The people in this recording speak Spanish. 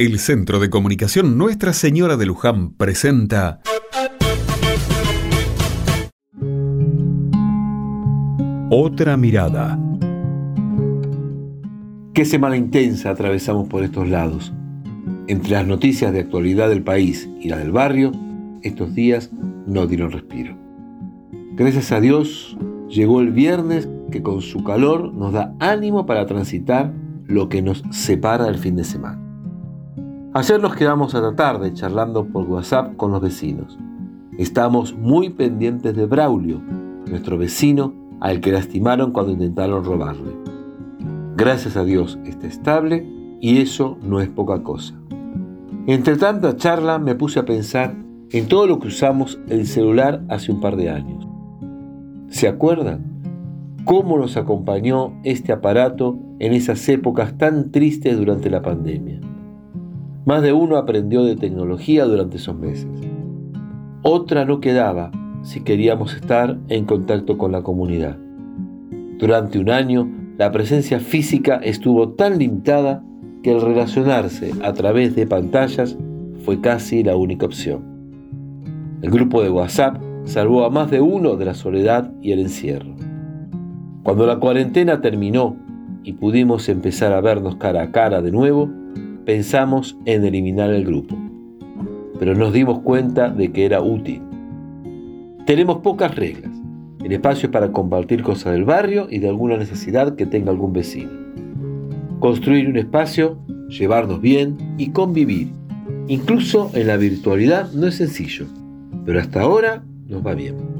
El Centro de Comunicación Nuestra Señora de Luján presenta Otra mirada. Qué semana intensa atravesamos por estos lados. Entre las noticias de actualidad del país y la del barrio, estos días no dieron respiro. Gracias a Dios, llegó el viernes que con su calor nos da ánimo para transitar lo que nos separa del fin de semana. Ayer nos quedamos a la tarde charlando por WhatsApp con los vecinos. Estamos muy pendientes de Braulio, nuestro vecino al que lastimaron cuando intentaron robarle. Gracias a Dios está estable y eso no es poca cosa. Entre tanta charla me puse a pensar en todo lo que usamos el celular hace un par de años. ¿Se acuerdan? ¿Cómo nos acompañó este aparato en esas épocas tan tristes durante la pandemia? Más de uno aprendió de tecnología durante esos meses. Otra no quedaba si queríamos estar en contacto con la comunidad. Durante un año, la presencia física estuvo tan limitada que el relacionarse a través de pantallas fue casi la única opción. El grupo de WhatsApp salvó a más de uno de la soledad y el encierro. Cuando la cuarentena terminó y pudimos empezar a vernos cara a cara de nuevo, pensamos en eliminar el grupo, pero nos dimos cuenta de que era útil. Tenemos pocas reglas, el espacio para compartir cosas del barrio y de alguna necesidad que tenga algún vecino. Construir un espacio, llevarnos bien y convivir. Incluso en la virtualidad no es sencillo, pero hasta ahora nos va bien.